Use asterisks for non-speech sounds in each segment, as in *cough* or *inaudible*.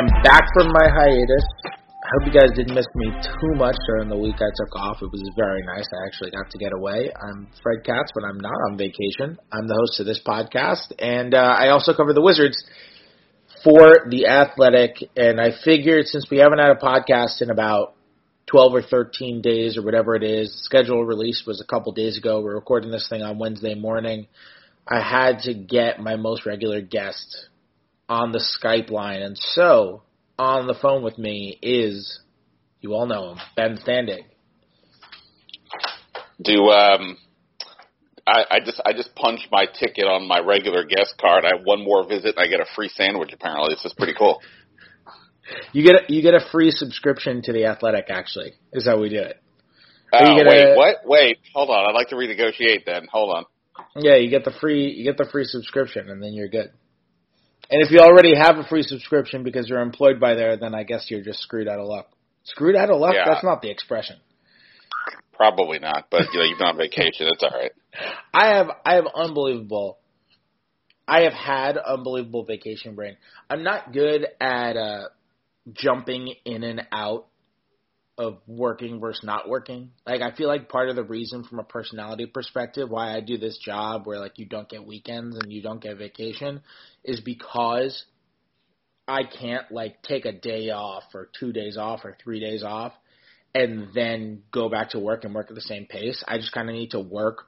am back from my hiatus. I hope you guys didn't miss me too much during the week I took off. It was very nice. I actually got to get away. I'm Fred Katz, but I'm not on vacation. I'm the host of this podcast, and uh, I also cover the Wizards for the Athletic. And I figured since we haven't had a podcast in about 12 or 13 days or whatever it is, the schedule release was a couple days ago. We're recording this thing on Wednesday morning. I had to get my most regular guest on the Skype line. And so on the phone with me is, you all know him, Ben Standig. Do um, I, I just I just punched my ticket on my regular guest card. I have one more visit and I get a free sandwich. Apparently, this is pretty cool. *laughs* you get a, you get a free subscription to the Athletic. Actually, is how we do it. Uh, wait, a, what? Wait, hold on. I'd like to renegotiate. Then hold on. Yeah, you get the free you get the free subscription, and then you're good. And if you already have a free subscription because you're employed by there, then I guess you're just screwed out of luck. Screwed out of luck? Yeah. That's not the expression. Probably not, but you know, you've been on vacation. It's all right. I have I have unbelievable. I have had unbelievable vacation brain. I'm not good at uh, jumping in and out of working versus not working. Like I feel like part of the reason from a personality perspective why I do this job where like you don't get weekends and you don't get vacation is because I can't like take a day off or two days off or three days off and then go back to work and work at the same pace. I just kind of need to work,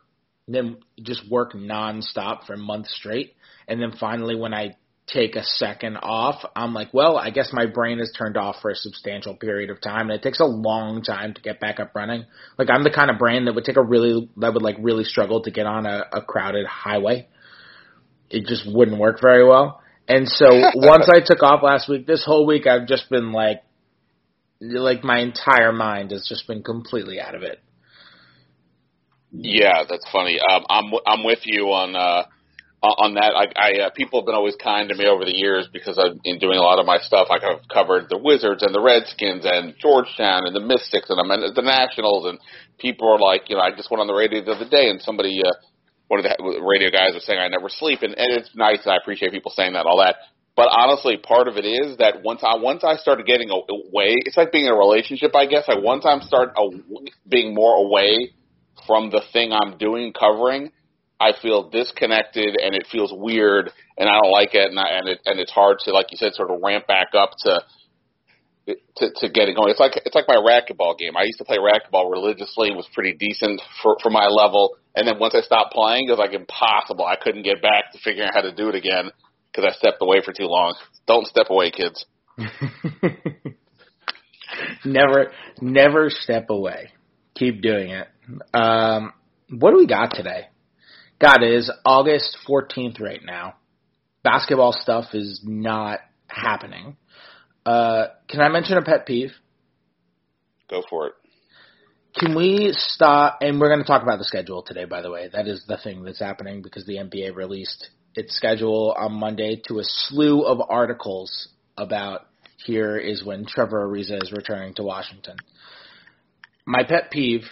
then just work nonstop for months straight. And then finally, when I take a second off, I'm like, well, I guess my brain is turned off for a substantial period of time, and it takes a long time to get back up running. Like I'm the kind of brain that would take a really that would like really struggle to get on a, a crowded highway. It just wouldn't work very well. And so *laughs* once I took off last week, this whole week I've just been like, like my entire mind has just been completely out of it. Yeah, that's funny. Um, I'm I'm with you on. uh on that, I, I uh, people have been always kind to me over the years because I've been doing a lot of my stuff. Like I've covered the Wizards and the Redskins and Georgetown and the Mystics and I'm at the Nationals and people are like, you know, I just went on the radio the other day and somebody, uh, one of the radio guys was saying I never sleep and, and it's nice and I appreciate people saying that all that. But honestly, part of it is that once I once I started getting away, it's like being in a relationship. I guess I once I'm start being more away from the thing I'm doing covering I feel disconnected and it feels weird and I don't like it and I, and it and it's hard to like you said sort of ramp back up to to to get it going. It's like it's like my racquetball game. I used to play racquetball religiously, was pretty decent for for my level, and then once I stopped playing, it was like impossible. I couldn't get back to figuring out how to do it again because I stepped away for too long. Don't step away, kids. *laughs* never never step away. Keep doing it. Um, what do we got today? God, it is August 14th right now. Basketball stuff is not happening. Uh, can I mention a pet peeve? Go for it. Can we stop? And we're going to talk about the schedule today, by the way. That is the thing that's happening because the NBA released its schedule on Monday to a slew of articles about here is when Trevor Ariza is returning to Washington. My pet peeve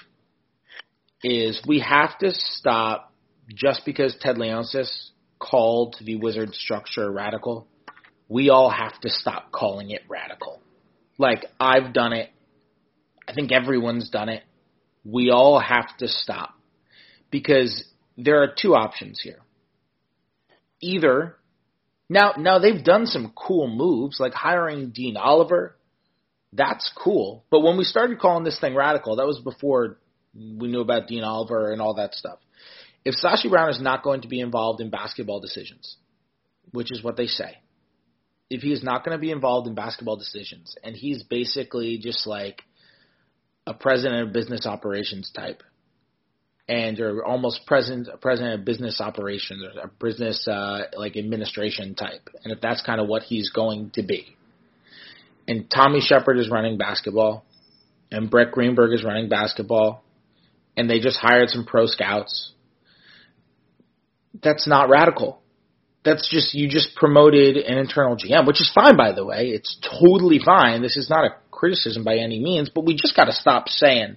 is we have to stop just because Ted Leonsis called the wizard structure radical, we all have to stop calling it radical. Like, I've done it. I think everyone's done it. We all have to stop. Because there are two options here. Either, now, now they've done some cool moves, like hiring Dean Oliver. That's cool. But when we started calling this thing radical, that was before we knew about Dean Oliver and all that stuff if Sashi Brown is not going to be involved in basketball decisions, which is what they say, if he is not going to be involved in basketball decisions, and he's basically just like a president of business operations type, and or almost president president of business operations or a business uh, like administration type, and if that's kind of what he's going to be, and Tommy Sheppard is running basketball, and Brett Greenberg is running basketball, and they just hired some pro scouts that's not radical. That's just you just promoted an internal GM, which is fine by the way. It's totally fine. This is not a criticism by any means, but we just got to stop saying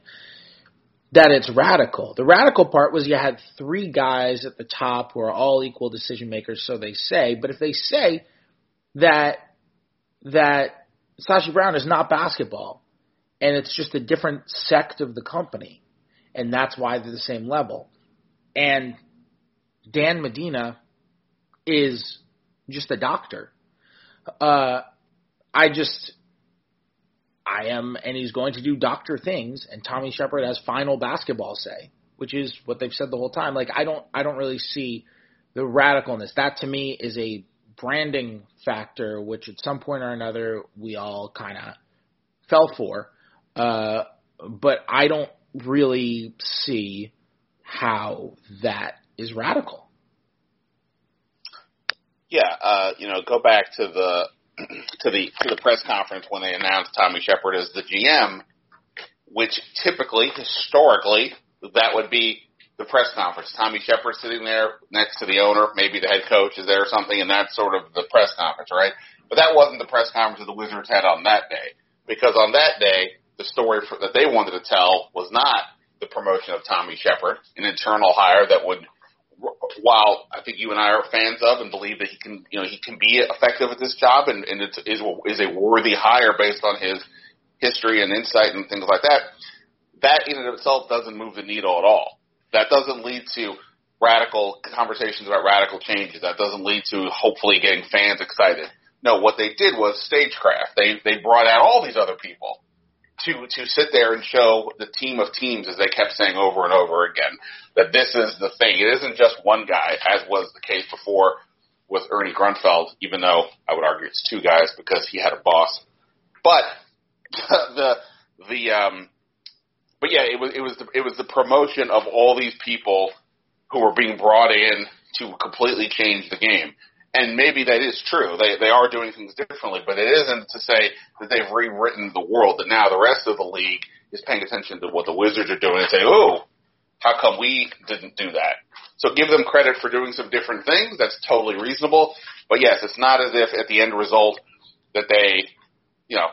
that it's radical. The radical part was you had three guys at the top who are all equal decision makers, so they say. But if they say that that Sashi Brown is not basketball, and it's just a different sect of the company, and that's why they're the same level. And Dan Medina is just a doctor. Uh, I just, I am, and he's going to do doctor things, and Tommy Sheppard has final basketball say, which is what they've said the whole time. Like I don't, I don't really see the radicalness. That to me is a branding factor, which at some point or another we all kind of fell for. Uh, but I don't really see how that is radical. Yeah, uh, you know, go back to the *clears throat* to the to the press conference when they announced Tommy Sheppard as the GM, which typically, historically, that would be the press conference. Tommy Sheppard sitting there next to the owner, maybe the head coach is there or something, and that's sort of the press conference, right? But that wasn't the press conference that the Wizards had on that day, because on that day, the story for, that they wanted to tell was not the promotion of Tommy Sheppard, an internal hire that would, while I think you and I are fans of and believe that he can, you know, he can be effective at this job and, and it's, is, is a worthy hire based on his history and insight and things like that. That in and of itself doesn't move the needle at all that doesn't lead to radical conversations about radical changes. That doesn't lead to hopefully getting fans excited. No, what they did was stagecraft. They they brought out all these other people to to sit there and show the team of teams, as they kept saying over and over again, that this is the thing. It isn't just one guy, as was the case before with Ernie Grunfeld. Even though I would argue it's two guys because he had a boss. But *laughs* the the um, but yeah, it was it was the, it was the promotion of all these people who were being brought in to completely change the game. And maybe that is true. They they are doing things differently, but it isn't to say that they've rewritten the world. That now the rest of the league is paying attention to what the Wizards are doing and say, "Oh, how come we didn't do that?" So give them credit for doing some different things. That's totally reasonable. But yes, it's not as if at the end result that they, you know,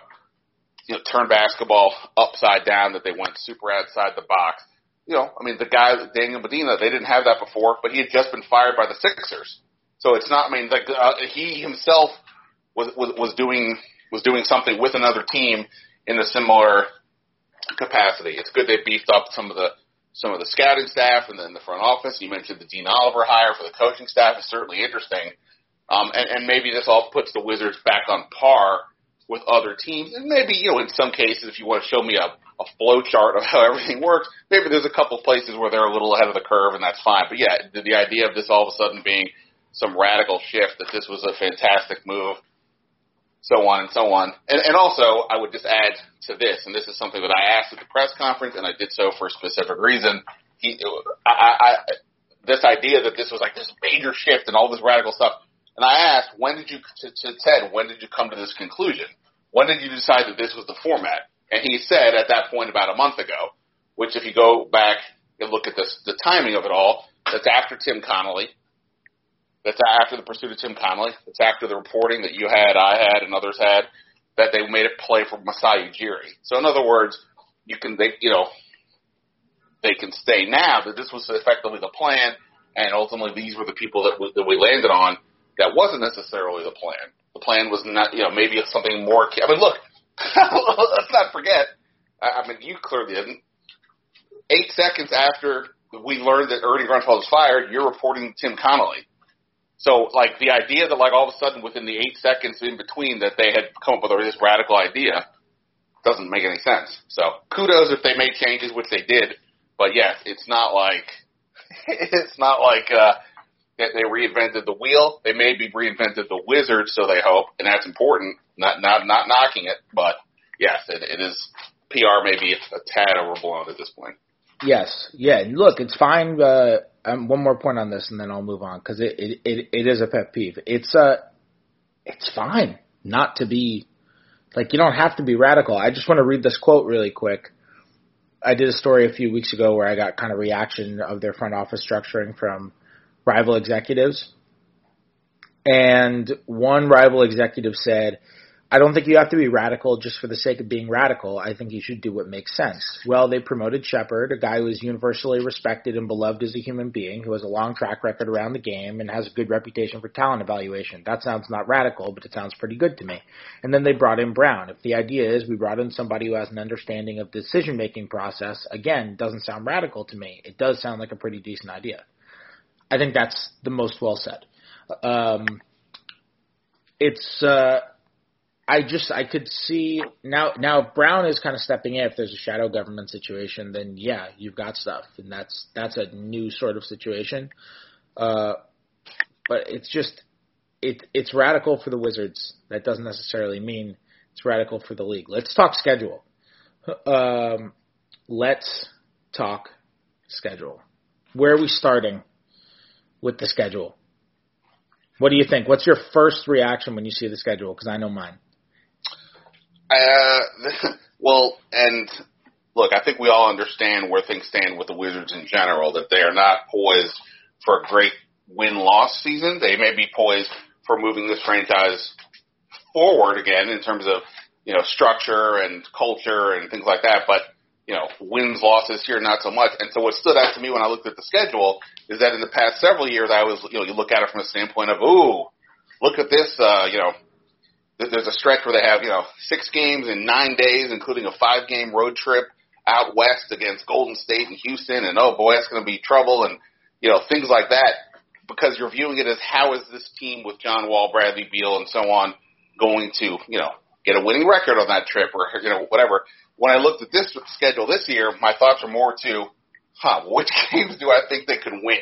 you know, turn basketball upside down, that they went super outside the box. You know, I mean, the guy, Daniel Medina, they didn't have that before, but he had just been fired by the Sixers. So it's not, I mean, like, uh, he himself was, was, was doing, was doing something with another team in a similar capacity. It's good they beefed up some of the, some of the scouting staff and then the front office. You mentioned the Dean Oliver hire for the coaching staff is certainly interesting. Um, and, and maybe this all puts the Wizards back on par with other teams. And maybe, you know, in some cases, if you want to show me a, a flow chart of how *laughs* everything works, maybe there's a couple places where they're a little ahead of the curve and that's fine. But yeah, the, the idea of this all of a sudden being some radical shift, that this was a fantastic move, so on and so on. And, and also, I would just add to this, and this is something that I asked at the press conference, and I did so for a specific reason. He, I, I, this idea that this was like this major shift and all this radical stuff. And I asked, when did you, to, to Ted, when did you come to this conclusion? when did you decide that this was the format? And he said at that point about a month ago, which if you go back and look at this, the timing of it all, that's after Tim Connolly. That's after the pursuit of Tim Connolly. That's after the reporting that you had, I had, and others had that they made it play for Masai Ujiri. So in other words, you can they you know they can stay now that this was effectively the plan, and ultimately these were the people that, w- that we landed on. That wasn't necessarily the plan. The plan was not, you know, maybe something more. I mean, look, *laughs* let's not forget. I, I mean, you clearly didn't. Eight seconds after we learned that Ernie Grunfeld was fired, you're reporting Tim Connolly. So, like, the idea that, like, all of a sudden within the eight seconds in between that they had come up with this radical idea doesn't make any sense. So, kudos if they made changes, which they did. But yes, it's not like, *laughs* it's not like, uh, they reinvented the wheel. They maybe reinvented the wizard, so they hope, and that's important. Not not not knocking it, but yes, it, it is. PR maybe a tad overblown at this point. Yes, yeah. Look, it's fine. Uh, um, one more point on this, and then I'll move on because it, it it it is a pet peeve. It's uh, it's fine not to be like you don't have to be radical. I just want to read this quote really quick. I did a story a few weeks ago where I got kind of reaction of their front office structuring from rival executives. And one rival executive said, I don't think you have to be radical just for the sake of being radical. I think you should do what makes sense. Well, they promoted Sheppard, a guy who is universally respected and beloved as a human being, who has a long track record around the game and has a good reputation for talent evaluation. That sounds not radical, but it sounds pretty good to me. And then they brought in Brown. If the idea is we brought in somebody who has an understanding of the decision making process, again, doesn't sound radical to me. It does sound like a pretty decent idea. I think that's the most well said. Um, it's uh, I just I could see now now if Brown is kind of stepping in if there's a shadow government situation then yeah you've got stuff and that's that's a new sort of situation. Uh, but it's just it it's radical for the Wizards. That doesn't necessarily mean it's radical for the league. Let's talk schedule. Um, let's talk schedule. Where are we starting with the schedule? What do you think? What's your first reaction when you see the schedule? Because I know mine uh, *laughs* well, and look, I think we all understand where things stand with the Wizards in general. That they are not poised for a great win-loss season. They may be poised for moving this franchise forward again in terms of you know structure and culture and things like that. But you know, wins losses here not so much. And so what stood out to me when I looked at the schedule is that in the past several years, I was you know you look at it from a standpoint of ooh, look at this uh, you know there's a stretch where they have, you know, six games in nine days, including a five game road trip out west against Golden State and Houston. And oh boy, that's going to be trouble. And, you know, things like that because you're viewing it as how is this team with John Wall, Bradley Beal, and so on going to, you know, get a winning record on that trip or, you know, whatever. When I looked at this schedule this year, my thoughts are more to, huh, *laughs* which games do I think they could win?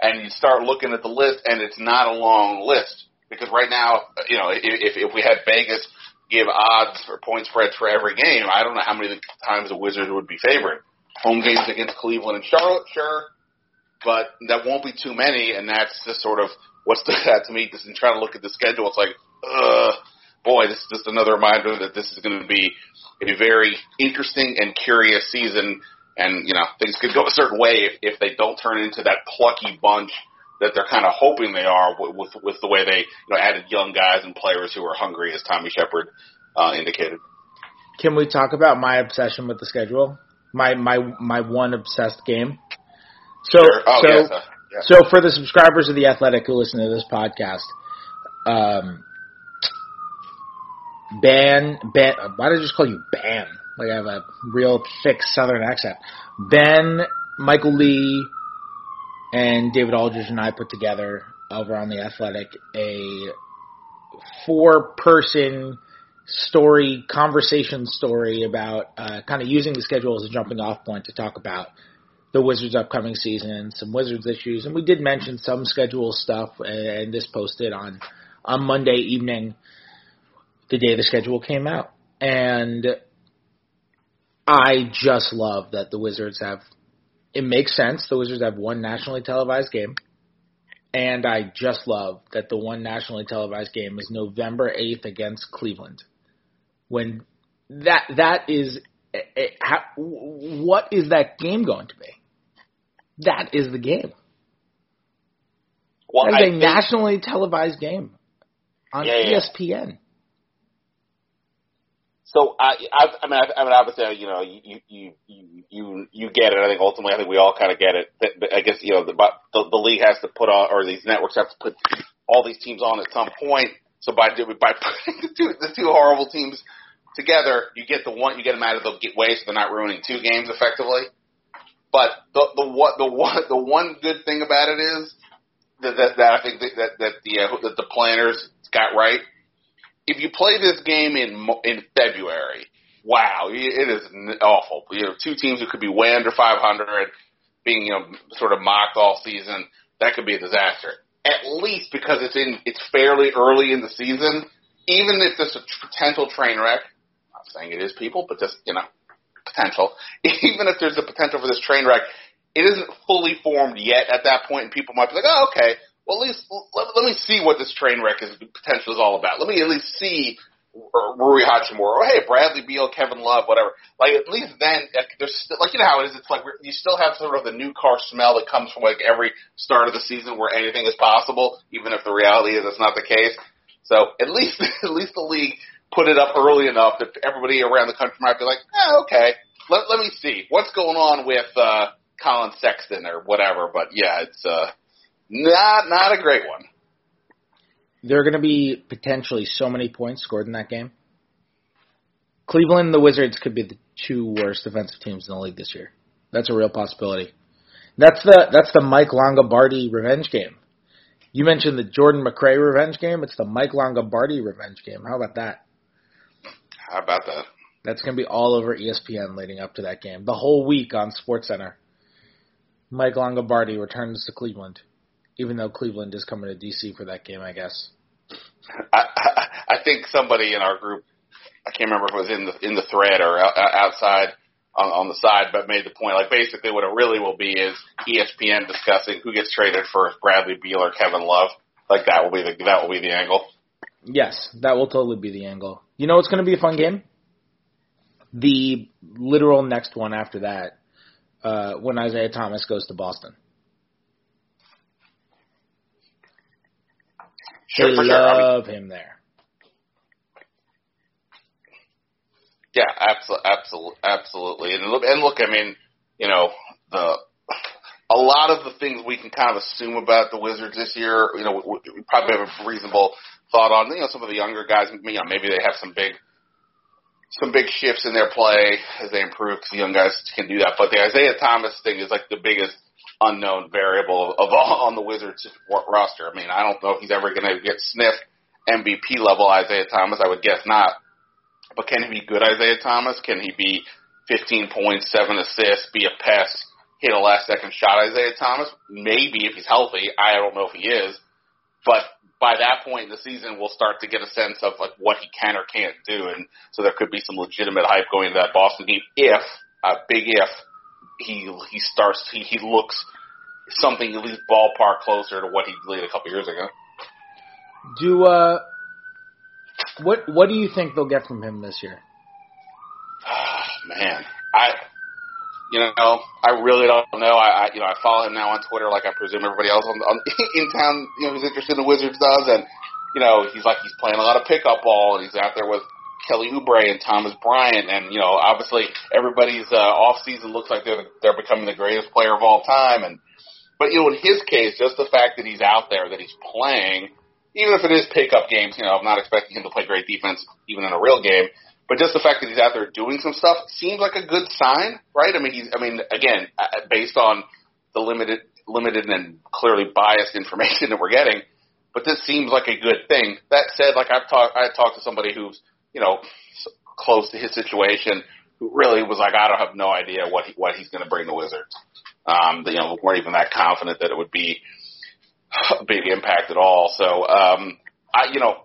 And you start looking at the list, and it's not a long list because right now, you know, if if we had Vegas give odds or point spreads for every game, I don't know how many times the Wizards would be favored. Home games against Cleveland and Charlotte, sure, but that won't be too many, and that's just sort of what stood out to me. Just in trying to look at the schedule, it's like, ugh, boy, this is just another reminder that this is going to be a very interesting and curious season. And you know, things could go a certain way if, if they don't turn into that plucky bunch that they're kind of hoping they are with, with with the way they you know added young guys and players who are hungry, as Tommy Sheppard uh, indicated. Can we talk about my obsession with the schedule? My my my one obsessed game. So sure. oh, so yes, uh, yes. so for the subscribers of the Athletic who listen to this podcast, um, Ben Ben, why did I just call you Ben? Like I have a real thick Southern accent. Ben, Michael Lee, and David Aldridge and I put together over on the Athletic a four person story, conversation story about uh, kind of using the schedule as a jumping off point to talk about the Wizards' upcoming season, and some Wizards issues, and we did mention some schedule stuff, and this posted on on Monday evening, the day the schedule came out, and I just love that the Wizards have it makes sense. The Wizards have one nationally televised game. And I just love that the one nationally televised game is November 8th against Cleveland. When that that is eh, eh, how, what is that game going to be? That is the game. Well, that is I a think, nationally televised game on yeah. ESPN. So I, I, I mean, I, I mean, obviously, you know, you, you, you, you, you get it. I think ultimately, I think we all kind of get it. But I guess you know, the, the the league has to put on, or these networks have to put all these teams on at some point. So by by putting the two the two horrible teams together, you get the one, you get them out of the way, so they're not ruining two games effectively. But the the what the one the one good thing about it is that that, that I think that that, that the uh, that the planners got right if you play this game in in February, wow, it is awful. You know, two teams who could be way under 500, being you know sort of mocked all season, that could be a disaster. At least because it's in it's fairly early in the season, even if there's a potential train wreck. I'm not saying it is people, but just you know potential. *laughs* Even if there's a potential for this train wreck, it isn't fully formed yet at that point, and people might be like, oh, okay, well, at least let, let me see what this train wreck is potential is all about. Let me at least see uh, Rui Hachimura, or hey, Bradley Beal, Kevin Love, whatever. Like at least then, like, there's still, like you know how it is. It's like you still have sort of the new car smell that comes from like every start of the season where anything is possible, even if the reality is it's not the case. So at least *laughs* at least the league put it up early enough that everybody around the country might be like, oh, okay, let let me see what's going on with uh, Collin Sexton or whatever. But yeah, it's uh, not not a great one. There are going to be potentially so many points scored in that game. Cleveland and the Wizards could be the two worst defensive teams in the league this year. That's a real possibility. That's the that's the Mike Longabardi revenge game. You mentioned the Jordan McRae revenge game. It's the Mike Longabardi revenge game. How about that? How about that? That's going to be all over ESPN leading up to that game. The whole week on SportsCenter. Mike Longabardi returns to Cleveland, even though Cleveland is coming to DC for that game, I guess. I, I, I think somebody in our group, I can't remember if it was in the in the thread or outside on, on the side, but made the point like basically what it really will be is ESPN discussing who gets traded for Bradley Beal or Kevin Love. Like that will be the that will be the angle. Yes, that will totally be the angle. You know what's going to be a fun game? The literal next one after that, uh, when Isaiah Thomas goes to Boston. Sure, they love sure. I mean, him there. Yeah, absolutely, absolutely, absolutely. And look, and look, I mean, you know, the a lot of the things we can kind of assume about the Wizards this year, you know, we, we probably have a reasonable thought on. You know, some of the younger guys, you know, maybe they have some big some big shifts in their play as they improve because the young guys can do that. But the Isaiah Thomas thing is like the biggest unknown variable of all *laughs* on the Wizards roster. I mean, I don't know if he's ever going to get sniffed MVP level Isaiah Thomas. I would guess not. But can he be good Isaiah Thomas? Can he be 15 points, seven assists, be a pest, hit a last second shot Isaiah Thomas? Maybe if he's healthy. I don't know if he is. But by that point in the season, we'll start to get a sense of like what he can or can't do, and so there could be some legitimate hype going into that Boston game if, uh, big if, he he starts he he looks something at least ballpark closer to what he did a couple years ago. Do uh, what what do you think they'll get from him this year? *sighs* Man, I you know, I really don't know. I, I you know I follow him now on Twitter, like I presume everybody else on, on *laughs* in town, you know, who's interested in the Wizards does, and you know, he's like he's playing a lot of pickup ball, and he's out there with Kelly Oubre and Thomas Bryant, and you know, obviously everybody's uh, off season looks like they're they're becoming the greatest player of all time, and but you know, in his case, just the fact that he's out there, that he's playing, even if it is pickup games, you know, I'm not expecting him to play great defense even in a real game. But just the fact that he's out there doing some stuff seems like a good sign, right? I mean, he's. I mean, again, uh, based on the limited, limited and clearly biased *laughs* information that we're getting, but this seems like a good thing. That said, like I've talked, I talked to somebody who's, you know, close to his situation, who really was like, I don't have no idea what he, what he's going to bring the Wizards. Um, you know, weren't even that confident that it would be a big impact at all. So, um, I, you know,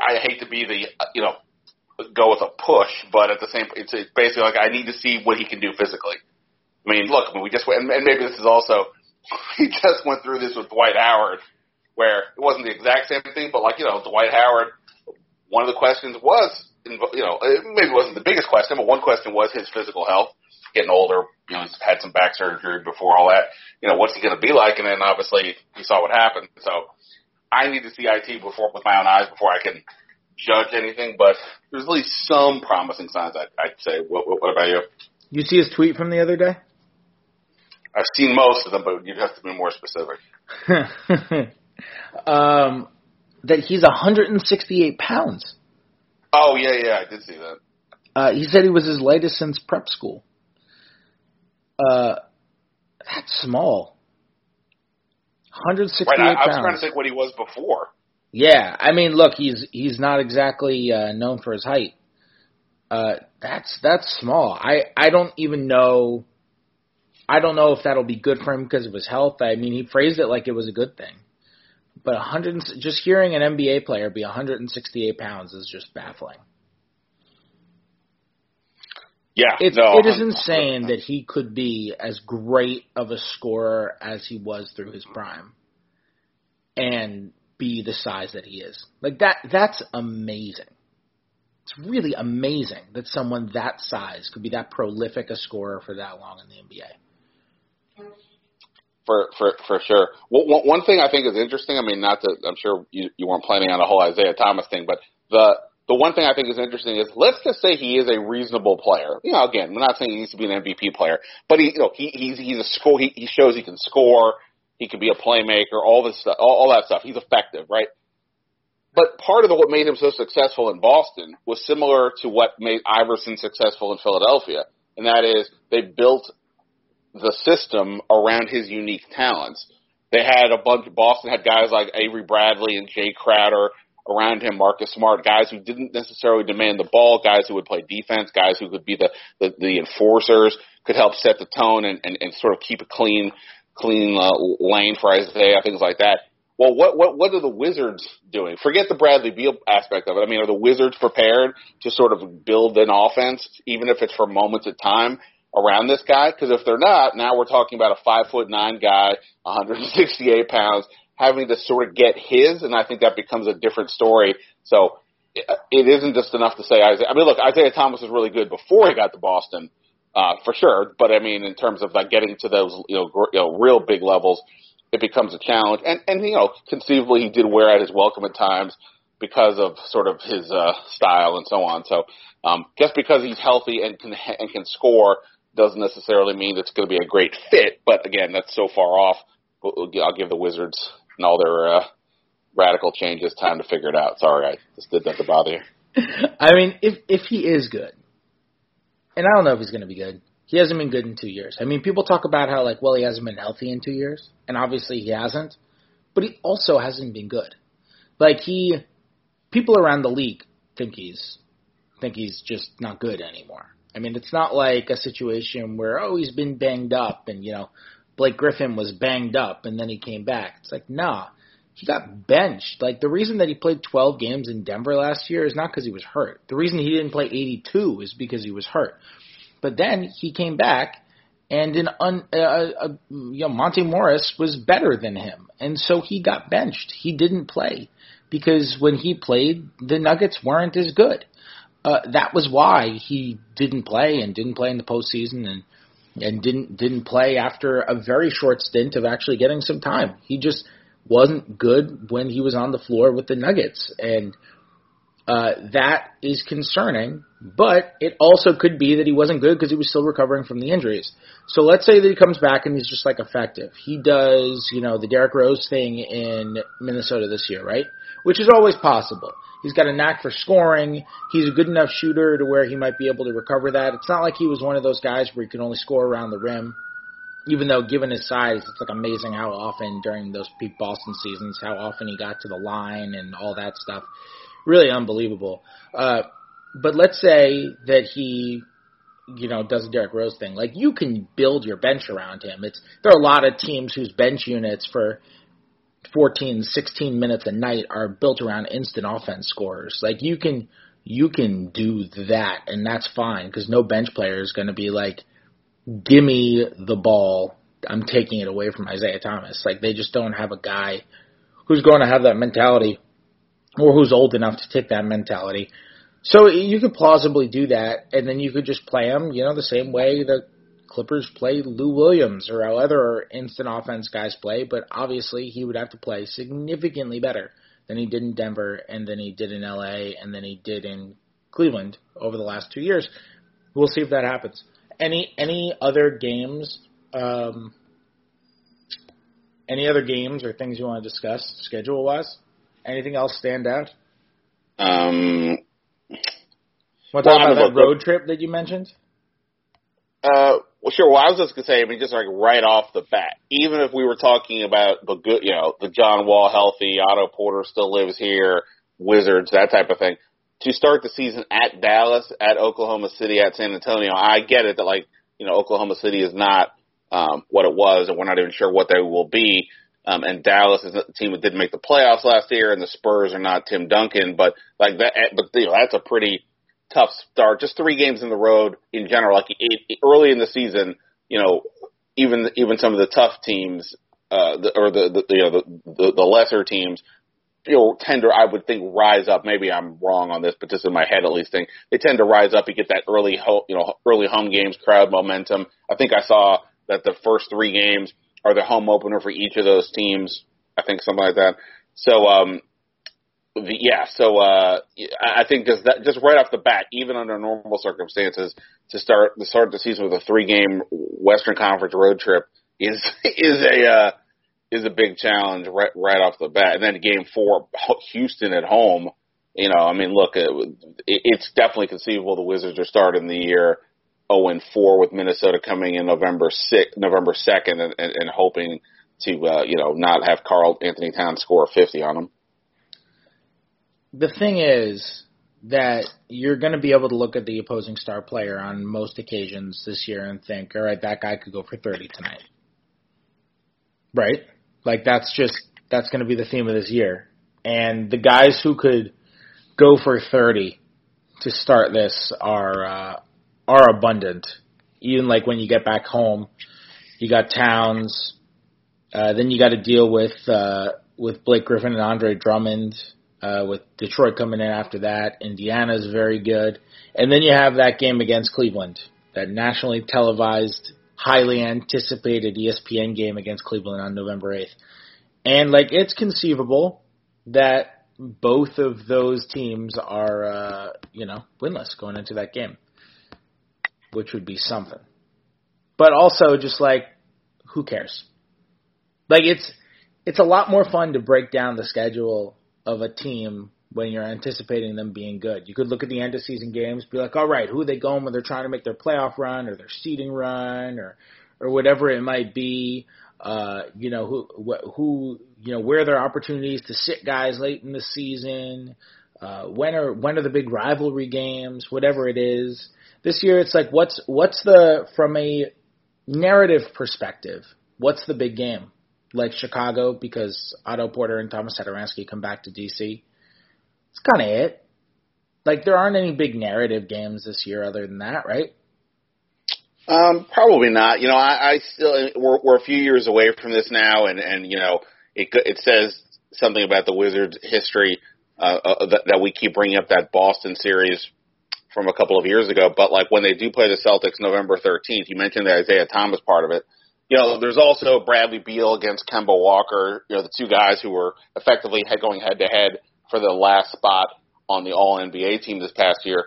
I hate to be the, you know go with a push, but at the same, it's, it's basically like I need to see what he can do physically. I mean, look, I mean, we just went, and maybe this is also *laughs* he just went through this with Dwight Howard, where it wasn't the exact same thing, but like you know, Dwight Howard, one of the questions was, you know, maybe it wasn't the biggest question, but one question was his physical health. Getting older, you know, he's had some back surgery before all that. You know, what's he going to be like? And then obviously he saw what happened. So I need to see IT before with my own eyes before I can judge anything, but there's at least some promising signs. I'd, I'd say. What, what, what about you? You see his tweet from the other day? I've seen most of them, but you'd have to be more specific. *laughs* um, that he's 168 pounds. Oh yeah, yeah, I did see that. Uh, he said he was his lightest since prep school. Uh, that's small. 168 right, I, I was pounds. trying to think what he was before. Yeah, I mean, look, he's he's not exactly uh, known for his height. Uh, that's that's small. I I don't even know. I don't know if that'll be good for him because of his health. I mean, he phrased it like it was a good thing. But 100, just hearing an NBA player be 168 pounds is just baffling. Yeah, it's, no, it is insane that he could be as great of a scorer as he was through his prime, and be the size that he is. Like that that's amazing. It's really amazing that someone that size could be that prolific a scorer for that long in the NBA. For for for sure. One, one thing I think is interesting. I mean, not that I'm sure you you weren't planning on a whole Isaiah Thomas thing, but the the one thing I think is interesting is let's just say he is a reasonable player. You know, again, we're not saying he needs to be an MVP player, but he you know he he's he's a score. He, he shows he can score. He can be a playmaker. All this stuff, all, all that stuff. He's effective, right? But part of the, what made him so successful in Boston was similar to what made Iverson successful in Philadelphia, and that is they built the system around his unique talents. They had a bunch. Of Boston had guys like Avery Bradley and Jae Crowder around him, Marcus Smart, guys who didn't necessarily demand the ball, guys who would play defense, guys who could be the the, the enforcers, could help set the tone and, and, and sort of keep a clean clean uh, lane for Isaiah, things like that. Well, what what what are the Wizards doing? Forget the Bradley Beal aspect of it. I mean, are the Wizards prepared to sort of build an offense, even if it's for moments at time, around this guy? Because if they're not, now we're talking about a five foot nine guy, 168 pounds, having to sort of get his, and I think that becomes a different story. So it, it isn't just enough to say Isaiah. I mean, look, Isaiah Thomas was really good before he got to Boston, uh, for sure. But I mean, in terms of like getting to those, you know, gr- you know, real big levels it becomes a challenge. And and you know, conceivably, he did wear out his welcome at times because of sort of his uh, style and so on. So um, just because he's healthy and can and can score doesn't necessarily mean it's going to be a great fit. But again, that's so far off. I'll give the Wizards and all their uh, radical changes time to figure it out. Sorry, I just did that to bother you. *laughs* I mean, if if he is good, and I don't know if he's going to be good, he hasn't been good in two years. I mean, people talk about how like, well, he hasn't been healthy in two years, and obviously he hasn't, but he also hasn't been good. Like he, people around the league think he's think he's just not good anymore. I mean, it's not like a situation where oh he's been banged up and you know Blake Griffin was banged up and then he came back. It's like nah, he got benched. Like the reason that he played 12 games in Denver last year is not because he was hurt. The reason he didn't play 82 is because he was hurt. But then he came back, and in un, uh, uh, you know Monte Morris was better than him, and so he got benched. He didn't play because when he played, the Nuggets weren't as good. Uh, that was why he didn't play and didn't play in the postseason and and didn't didn't play after a very short stint of actually getting some time. He just wasn't good when he was on the floor with the Nuggets, and uh, that is concerning, but it also could be that he wasn't good because he was still recovering from the injuries. So let's say that he comes back and he's just like effective. He does, you know, the Derrick Rose thing in Minnesota this year, right? Which is always possible. He's got a knack for scoring. He's a good enough shooter to where he might be able to recover that. It's not like he was one of those guys where he can only score around the rim. Even though, given his size, it's like amazing how often during those peak Boston seasons, how often he got to the line and all that stuff really unbelievable. Uh, but let's say that he, you know, does a Derrick Rose thing. Like you can build your bench around him. It's there are a lot of teams whose bench units for 14, 16 minutes a night are built around instant offense scorers. Like you can you can do that and that's fine because no bench player is going to be like, give me the ball. I'm taking it away from Isaiah Thomas. Like they just don't have a guy who's going to have that mentality or who's old enough to take that mentality. So you could plausibly do that, and then you could just play him, you know, the same way the Clippers play Lou Williams or how other instant offense guys play. But obviously, he would have to play significantly better than he did in Denver, and than he did in LA, and than he did in Cleveland over the last two years. We'll see if that happens. Any any other games? Um, any other games or things you want to discuss schedule wise? Anything else stand out? Um, Want to talk well, about that road trip that you mentioned? Uh, well, sure. Well, I was just gonna say, I mean, just like right off the bat, even if we were talking about the good, you know, the John Wall healthy, Otto Porter still lives here, Wizards, that type of thing. To start the season at Dallas, at Oklahoma City, at San Antonio, I get it that like, you know, Oklahoma City is not um, what it was, and we're not even sure what they will be. Um, and Dallas is a team that didn't make the playoffs last year, and the Spurs are not Tim Duncan, but like that, eh, but you know, that's a pretty tough start. Just three games in the road in general, like it, early in the season, you know, even even some of the tough teams, uh, the, or the, the you know the, the the lesser teams, you know, tend to I would think rise up. Maybe I'm wrong on this, but just in my head at least, think they tend to rise up. You get that early, ho- you know, early home games, crowd momentum. I think I saw that the first three games or the home opener for each of those teams. I think something like that. So, um, the, yeah, so uh, I think just that, just right off the bat, even under normal circumstances, to start to start the season with a three game Western Conference road trip is *laughs* is a uh, is a big challenge right right off the bat. And then game four, Houston at home. You know, I mean, look, it, it's definitely conceivable the Wizards are starting the year 0 and 4 with Minnesota coming in November 6, November 2nd, and, and, and hoping to uh, you know not have Karl-Anthony Towns score 50 on them. The thing is that you're going to be able to look at the opposing star player on most occasions this year and think, all right, that guy could go for 30 tonight. Right? Like that's just that's going to be the theme of this year. And the guys who could go for 30 to start this are uh, are abundant. Even like when you get back home, you got Towns. Uh, then you got to deal with uh, with Blake Griffin and Andre Drummond. Uh, with Detroit coming in after that, Indiana's very good, and then you have that game against Cleveland, that nationally televised, highly anticipated ESPN game against Cleveland on November eighth. And like it's conceivable that both of those teams are uh, you know winless going into that game, which would be something. But also just like who cares? Like it's it's a lot more fun to break down the schedule of a team when you're anticipating them being good. You could look at the end of season games, be like, all right, who are they going when they're trying to make their playoff run or their seeding run or or whatever it might be uh, you know, who, wh- who, you know, where are their opportunities to sit guys late in the season? Uh, when are, when are the big rivalry games? Whatever it is. This year it's like, what's, what's the, from a narrative perspective, what's the big game? Like Chicago because Otto Porter and Tomas Satoransky come back to DC. It's kind of it. Like there aren't any big narrative games this year other than that, right? Um, probably not. You know, I, I still we're, we're a few years away from this now, and and you know, it it says something about the Wizards' history uh, uh, that, that we keep bringing up that Boston series from a couple of years ago. But like when they do play the Celtics November 13th, you mentioned the Isaiah Thomas part of it. You know, there's also Bradley Beal against Kemba Walker. You know, the two guys who were effectively head going head to head for the last spot on the All NBA team this past year.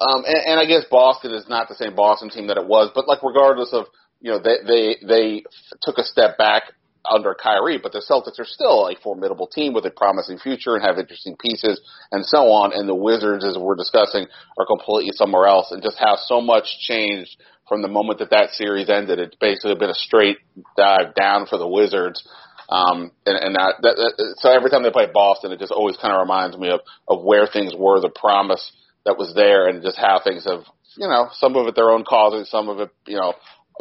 Um, and, and I guess Boston is not the same Boston team that it was, but like regardless of you know they they they took a step back under Kyrie, but the Celtics are still a formidable team with a promising future and have interesting pieces and so on. And the Wizards, as we're discussing, are completely somewhere else and just have so much changed from the moment that that series ended. It's basically been a straight dive down for the Wizards. Um, and, and that, that, that, so every time they play Boston, it just always kind of reminds me of, of where things were, the promise that was there and just how things have, you know, some of it their own causes, some of it, you know,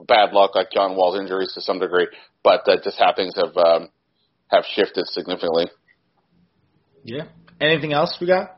bad luck like John Wall's injuries to some degree, but uh, just how things have um, have shifted significantly. Yeah. Anything else we got?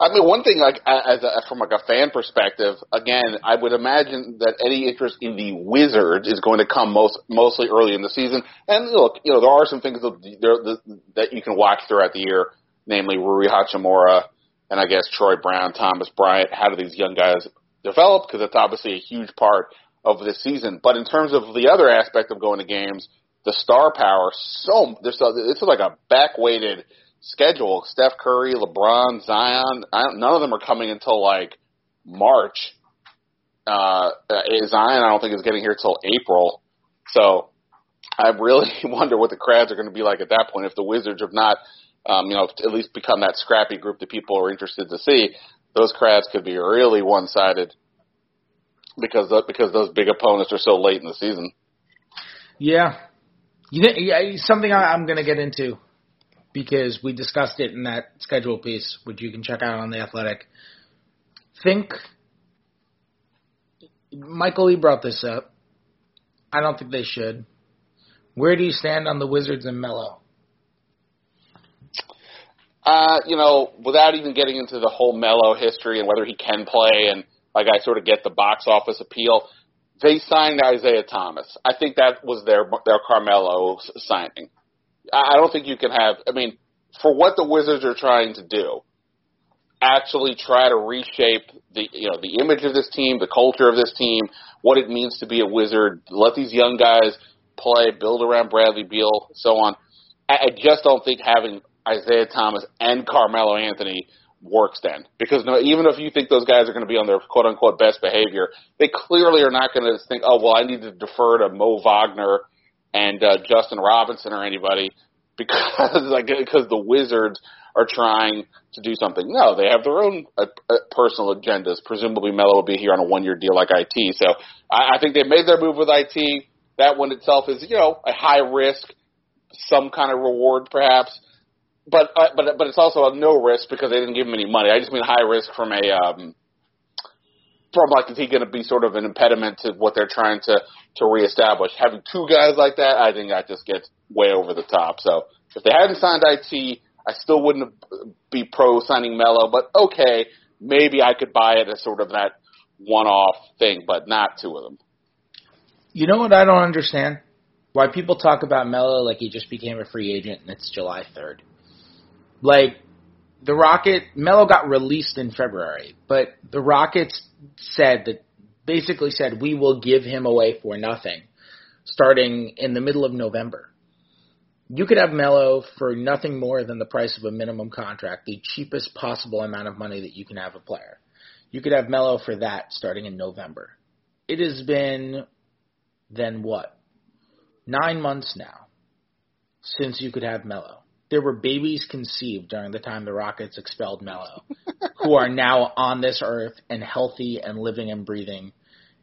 I mean, one thing, like as a, from like a fan perspective, again, I would imagine that any interest in the Wizards is going to come most mostly early in the season. And look, you know, there are some things that, that you can watch throughout the year, namely Rui Hachimura, and I guess Troy Brown, Thomas Bryant. How do these young guys develop? Because it's obviously a huge part of this season. But in terms of the other aspect of going to games, the star power, so there's a, it's like a back weighted schedule. Steph Curry, LeBron, Zion, I don't, none of them are coming until like March. Uh, Zion, I don't think is getting here till April. So I really *laughs* wonder what the crowds are going to be like at that point if the Wizards have not um, you know, at least become that scrappy group that people are interested to see, those crowds could be really one sided because the, because those big opponents are so late in the season. Yeah, you know, yeah, something I, I'm going to get into because we discussed it in that schedule piece, which you can check out on the Athletic. Think Michael Lee brought this up. I don't think they should. Where do you stand on the Wizards and Melo? Uh, you know, without even getting into the whole Melo history and whether he can play, and like I sort of get the box office appeal, they signed Isaiah Thomas. I think that was their their Carmelo signing. I don't think you can have. I mean, for what the Wizards are trying to do, actually try to reshape the you know the image of this team, the culture of this team, what it means to be a wizard. Let these young guys play, build around Bradley Beal, so on. I just don't think having Isaiah Thomas and Carmelo Anthony works then because no, even if you think those guys are going to be on their quote unquote best behavior, they clearly are not going to think, oh well, I need to defer to Mo Wagner and uh, Justin Robinson or anybody *laughs* because like because the Wizards are trying to do something. No, they have their own uh, uh, personal agendas. Presumably, Melo will be here on a one year deal like IT. So I, I think they made their move with IT. That one itself is you know a high risk, some kind of reward perhaps but uh, but but it's also a no risk because they didn't give him any money. I just mean high risk from a um, from like is he going to be sort of an impediment to what they're trying to to reestablish? Having two guys like that, I think that just gets way over the top. So if they hadn't signed IT, I still wouldn't be pro signing Melo. But okay, maybe I could buy it as sort of that one off thing, but not two of them. You know what I don't understand? Why people talk about Melo like he just became a free agent and it's July third. Like the Rocket Melo got released in February, but the Rockets said that basically said we will give him away for nothing starting in the middle of November. You could have Melo for nothing more than the price of a minimum contract, the cheapest possible amount of money that you can have a player. You could have Melo for that starting in November. It has been then what? Nine months now since you could have Melo there were babies conceived during the time the Rockets expelled Melo, *laughs* who are now on this earth and healthy and living and breathing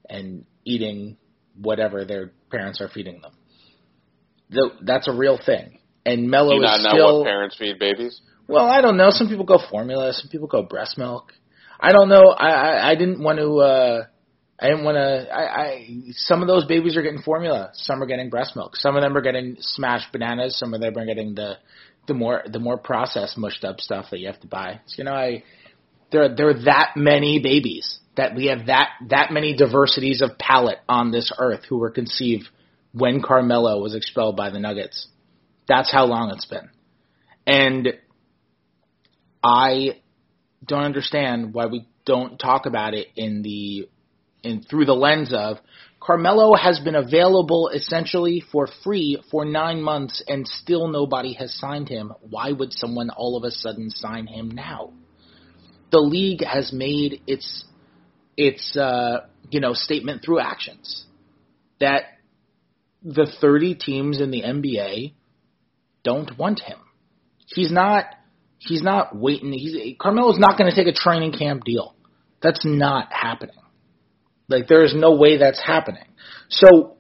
and eating whatever their parents are feeding them. That's a real thing. And Melo Do you not is know still. what parents feed babies? Well, I don't know. Some people go formula. Some people go breast milk. I don't know. I I, I didn't want to. uh I didn't want to. I, I some of those babies are getting formula. Some are getting breast milk. Some of them are getting smashed bananas. Some of them are getting the the more the more processed mushed up stuff that you have to buy. So, you know, I there there are that many babies that we have that that many diversities of palate on this earth who were conceived when Carmelo was expelled by the Nuggets. That's how long it's been. And I don't understand why we don't talk about it in the in through the lens of Carmelo has been available essentially for free for nine months and still nobody has signed him. Why would someone all of a sudden sign him now? The league has made its its uh, you know statement through actions that the 30 teams in the NBA don't want him. He's not he's not waiting. He's Carmelo's not going to take a training camp deal. That's not happening. Like there is no way that's happening. So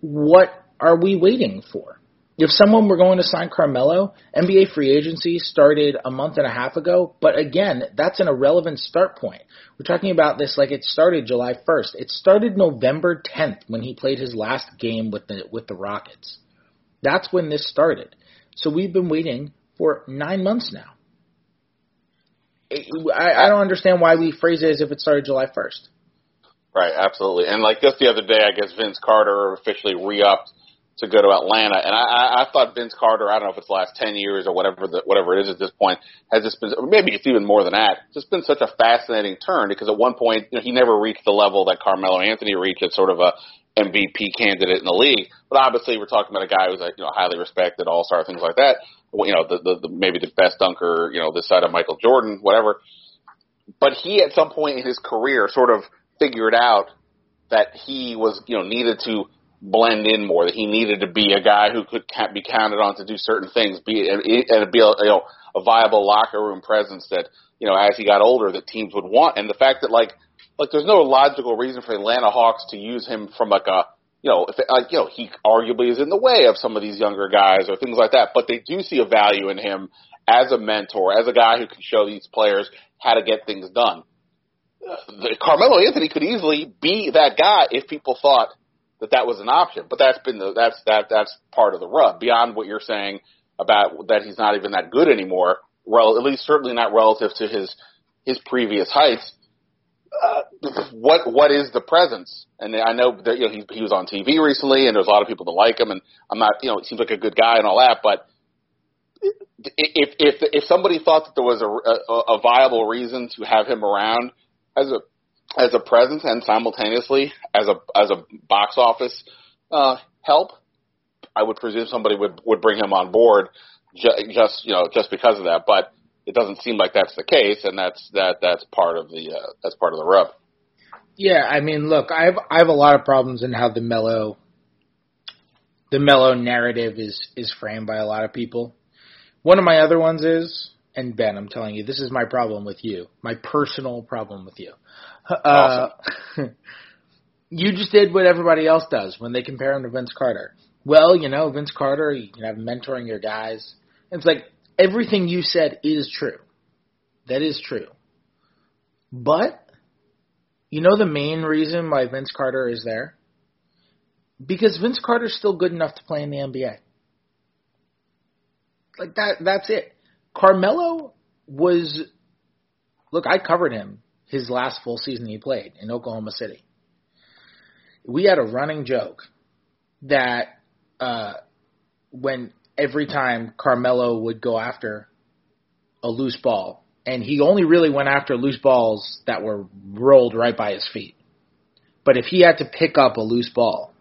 what are we waiting for? If someone were going to sign Carmelo, NBA free agency started a month and a half ago, but again, that's an irrelevant start point. We're talking about this like it started July 1st. It started November 10th when he played his last game with the with the Rockets. That's when this started. So we've been waiting for 9 months now. I, I don't understand why we phrase it as if it started July 1st. Right, absolutely. And like just the other day, I guess Vince Carter officially re-upped to go to Atlanta, and I, I I thought Vince Carter, I don't know if it's the last ten years or whatever the, whatever it is at this point, has just been, maybe it's even more than that, just been such a fascinating turn because at one point you know, he never reached the level that Carmelo Anthony reached as sort of a MVP candidate in the league. But obviously, we're talking about a guy who's like you know highly respected, all star, things like that. You know, the, the, the maybe the best dunker, you know, this side of Michael Jordan, whatever. But he, at some point in his career, sort of figured out that he was, you know, needed to blend in more. That he needed to be a guy who could be counted on to do certain things, be and be a, you know a viable locker room presence that you know as he got older that teams would want. And the fact that like like there's no logical reason for Atlanta Hawks to use him from like a you know if like you know he arguably is in the way of some of these younger guys or things like that, but they do see a value in him as a mentor, as a guy who can show these players how to get things done the, Carmelo Anthony could easily be that guy if people thought that that was an option. But that's been the that's that that's part of the rub. Beyond what you're saying about that he's not even that good anymore. Well, at least certainly not relative to his his previous heights. Uh, what what is the presence? And I know that you know he he was on TV recently, and there's a lot of people that like him, and I'm not you know he seems like a good guy and all that, but if if if somebody thought that there was a, a, a viable reason to have him around as a as a presence and simultaneously as a as a box office uh, help, I would presume somebody would would bring him on board ju- just you know just because of that. But it doesn't seem like that's the case, and that's that that's part of the uh, that's part of the rub. Yeah, I mean, look, I have I have a lot of problems in how the Melo the Melo narrative is is framed by a lot of people. One of my other ones is, and Ben, I'm telling you, this is my problem with you, my personal problem with you. Uh, Awesome. *laughs* you just did what everybody else does when they compare him to Vince Carter. Well, you know, Vince Carter, you can have mentoring your guys. It's like everything you said is true. That is true. But you know the main reason why Vince Carter is there? Because Vince Carter's still good enough to play in the NBA. Like that that's it. Carmelo was look, I covered him his last full season he played in Oklahoma City. We had a running joke that uh when every time Carmelo would go after a loose ball, and he only really went after loose balls that were rolled right by his feet. But if he had to pick up a loose ball,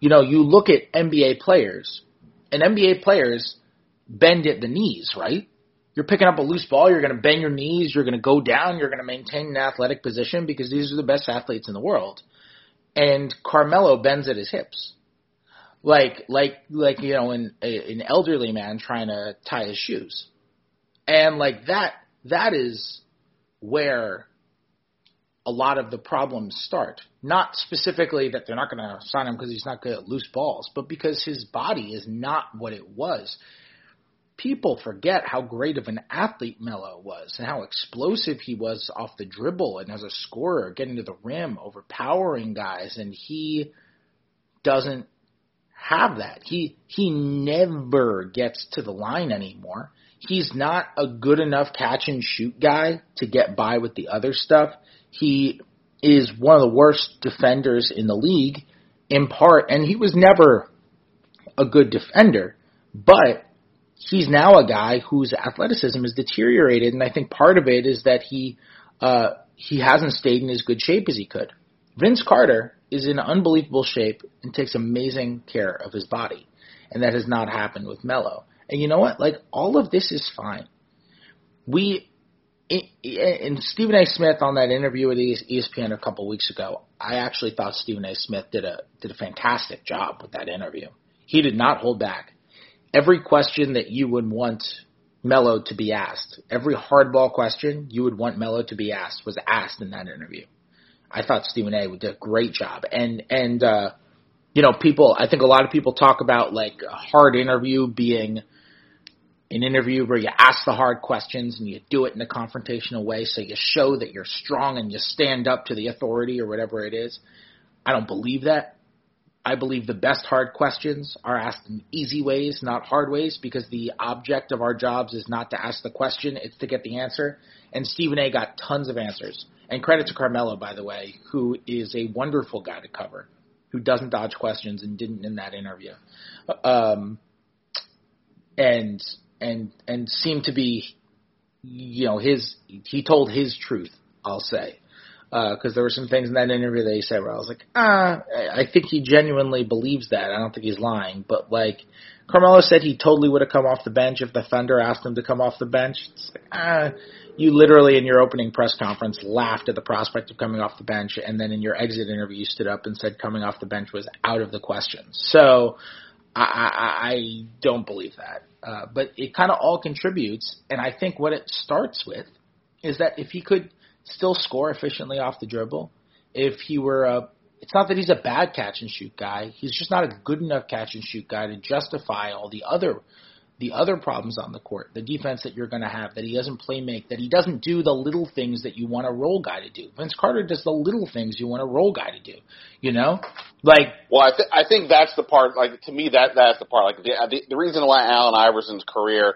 you know, you look at NBA players, and NBA players bend at the knees, right? You're picking up a loose ball, you're going to bend your knees, you're going to go down, you're going to maintain an athletic position because these are the best athletes in the world. And Carmelo bends at his hips. Like like like you know an an elderly man trying to tie his shoes. And like that that is where a lot of the problems start. Not specifically that they're not going to sign him because he's not good at loose balls but because his body is not what it was people forget how great of an athlete Melo was and how explosive he was off the dribble and as a scorer getting to the rim overpowering guys and he doesn't have that. He he never gets to the line anymore. He's not a good enough catch and shoot guy to get by with the other stuff. He is one of the worst defenders in the league in part and he was never a good defender, but he's now a guy whose athleticism is deteriorated and I think part of it is that he uh he hasn't stayed in as good shape as he could. Vince Carter is in unbelievable shape and takes amazing care of his body. And that has not happened with Melo. And you know what? Like, all of this is fine. We, and Stephen A. Smith on that interview with ESPN a couple weeks ago, I actually thought Stephen A. Smith did a, did a fantastic job with that interview. He did not hold back. Every question that you would want Melo to be asked, every hardball question you would want Melo to be asked was asked in that interview. I thought Stephen A. did a great job. And and uh, you know, people. I think a lot of people talk about like a hard interview being an interview where you ask the hard questions and you do it in a confrontational way, so you show that you're strong and you stand up to the authority or whatever it is. I don't believe that. I believe the best hard questions are asked in easy ways, not hard ways, because the object of our jobs is not to ask the question, it's to get the answer. And Stephen A got tons of answers. And credit to Carmelo, by the way, who is a wonderful guy to cover, who doesn't dodge questions and didn't in that interview. Um, and and and seemed to be, you know, his he told his truth. I'll say because uh, there were some things in that interview that he said where I was like, ah, I think he genuinely believes that. I don't think he's lying, but like Carmelo said, he totally would have come off the bench if the Thunder asked him to come off the bench. It's like, ah, you literally in your opening press conference laughed at the prospect of coming off the bench, and then in your exit interview you stood up and said coming off the bench was out of the question. So I, I, I don't believe that, uh, but it kind of all contributes, and I think what it starts with is that if he could still score efficiently off the dribble, if he were a it's not that he's a bad catch and shoot guy. He's just not a good enough catch and shoot guy to justify all the other the other problems on the court, the defense that you're going to have, that he doesn't play make, that he doesn't do the little things that you want a role guy to do. Vince Carter does the little things you want a role guy to do. You know, like well, I, th- I think that's the part. Like to me, that that's the part. Like the uh, the, the reason why Allen Iverson's career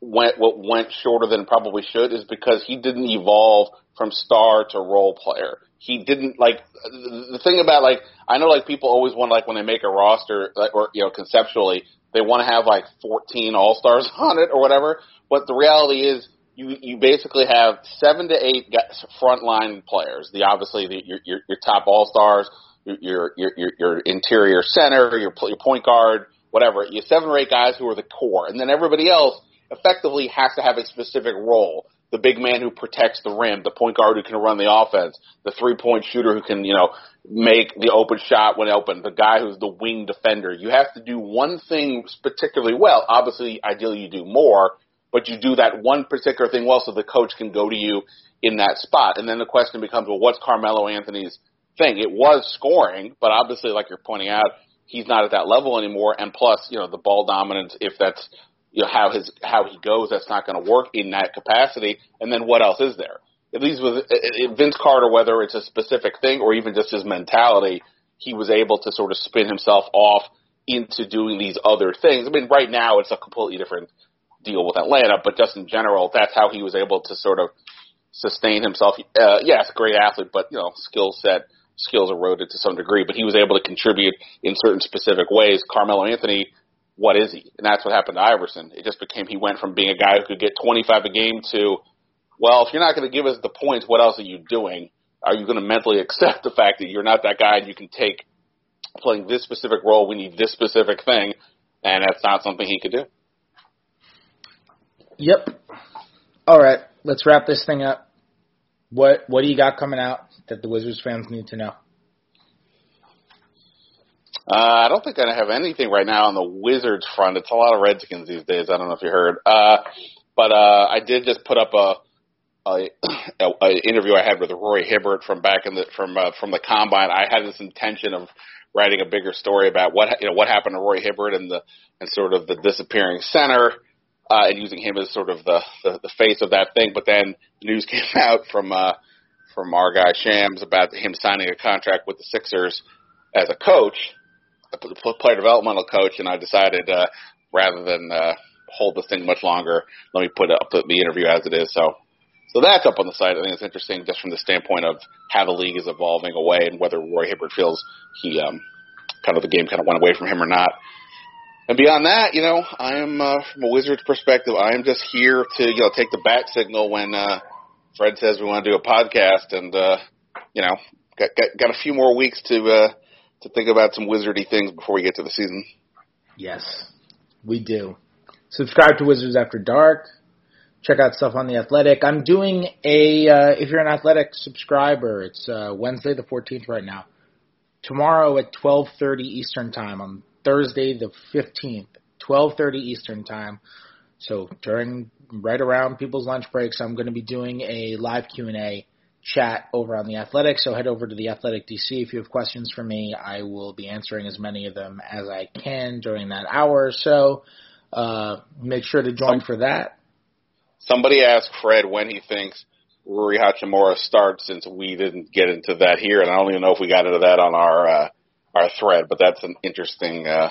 went what went shorter than probably should is because he didn't evolve from star to role player. he didn't like the thing about like I know like people always want like when they make a roster like, or you know conceptually they want to have like 14 all stars *laughs* on it or whatever. But the reality is you you basically have seven to eight frontline players. The obviously the, your, your your top all stars, your your your your interior center, your your point guard, whatever. You have seven or eight guys who are the core, and then everybody else effectively has to have a specific role. The big man who protects the rim, the point guard who can run the offense, the three point shooter who can, you know, make the open shot when open, the guy who's the wing defender. You have to do one thing particularly well. Obviously, ideally you do more, but you do that one particular thing well so the coach can go to you in that spot. And then the question becomes, well, what's Carmelo Anthony's thing? It was scoring, but obviously, like you're pointing out, he's not at that level anymore. And plus, you know, the ball dominance, if that's you know how his how he goes, that's not going to work in that capacity. And then what else is there? At least with Vince Carter, whether it's a specific thing or even just his mentality, he was able to sort of spin himself off into doing these other things. I mean, right now it's a completely different deal with Atlanta, but just in general, that's how he was able to sort of sustain himself. Uh, yes, great athlete, but you know, skill set, skills eroded to some degree. But he was able to contribute in certain specific ways. Carmelo Anthony, what is he? And that's what happened to Iverson. It just became he went from being a guy who could get 25 a game to, well, if you're not going to give us the points, what else are you doing? Are you going to mentally *laughs* accept the fact that you're not that guy and you can take playing this specific role? We need this specific thing, and that's not something he could do. Yep. All right, let's wrap this thing up. What what do you got coming out that the Wizards fans need to know? Uh, I don't think I have anything right now on the Wizards front. It's a lot of Redskins these days. I don't know if you heard, uh, but uh, I did just put up a, *clears throat* a, a, interview I had with Roy Hibbert from back in the from uh, from the combine. I had this intention of writing a bigger story about what you know what happened to Roy Hibbert and the and sort of the disappearing center uh, and using him as sort of the, the the face of that thing. But then the news *laughs* came out from uh, from our guy Shams about him signing a contract with the Sixers as a coach, player developmental coach, and I decided uh, rather than uh, hold this thing much longer, let me put up the, the interview as it is. So. So that's up on the site. I think it's interesting just from the standpoint of how the league is evolving away and whether Roy Hibbert feels he um, kind of the game kind of went away from him or not. And beyond that, you know, I am uh, from a Wizards perspective. I am just here to you know take the bat signal when uh, Fred says we want to do a podcast, and uh, you know, got, got got a few more weeks to uh, to think about some wizardy things before we get to the season. Yes, we do. Subscribe to Wizards After Dark. Check out stuff on the Athletic. I'm doing a uh, if you're an Athletic subscriber, it's uh, Wednesday the 14th right now. Tomorrow at 12:30 Eastern Time on Thursday the 15th, 12:30 Eastern Time. So during right around people's lunch breaks, I'm going to be doing a live Q&A chat over on the Athletic. So head over to the Athletic DC if you have questions for me. I will be answering as many of them as I can during that hour or so. Uh, make sure to join for that. Somebody asked Fred when he thinks Rui Hachimura starts since we didn't get into that here, and I don't even know if we got into that on our uh, our thread, but that's an interesting, uh,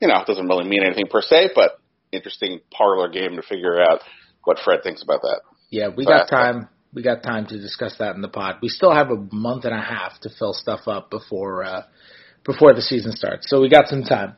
you know, it doesn't really mean anything per se, but interesting parlor game to figure out what Fred thinks about that. Yeah, we so got time. We got time to discuss that in the pod. We still have a month and a half to fill stuff up before uh, before the season starts, so we got some time.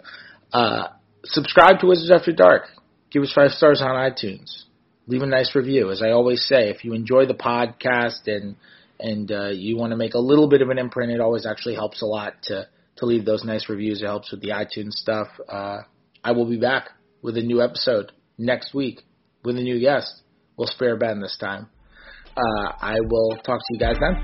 Uh, subscribe to Wizards After Dark. Give us five stars on iTunes. Leave a nice review. As I always say, if you enjoy the podcast and and uh, you want to make a little bit of an imprint, it always actually helps a lot to to leave those nice reviews. It helps with the iTunes stuff. Uh, I will be back with a new episode next week with a new guest. We'll spare Ben this time. Uh, I will talk to you guys then.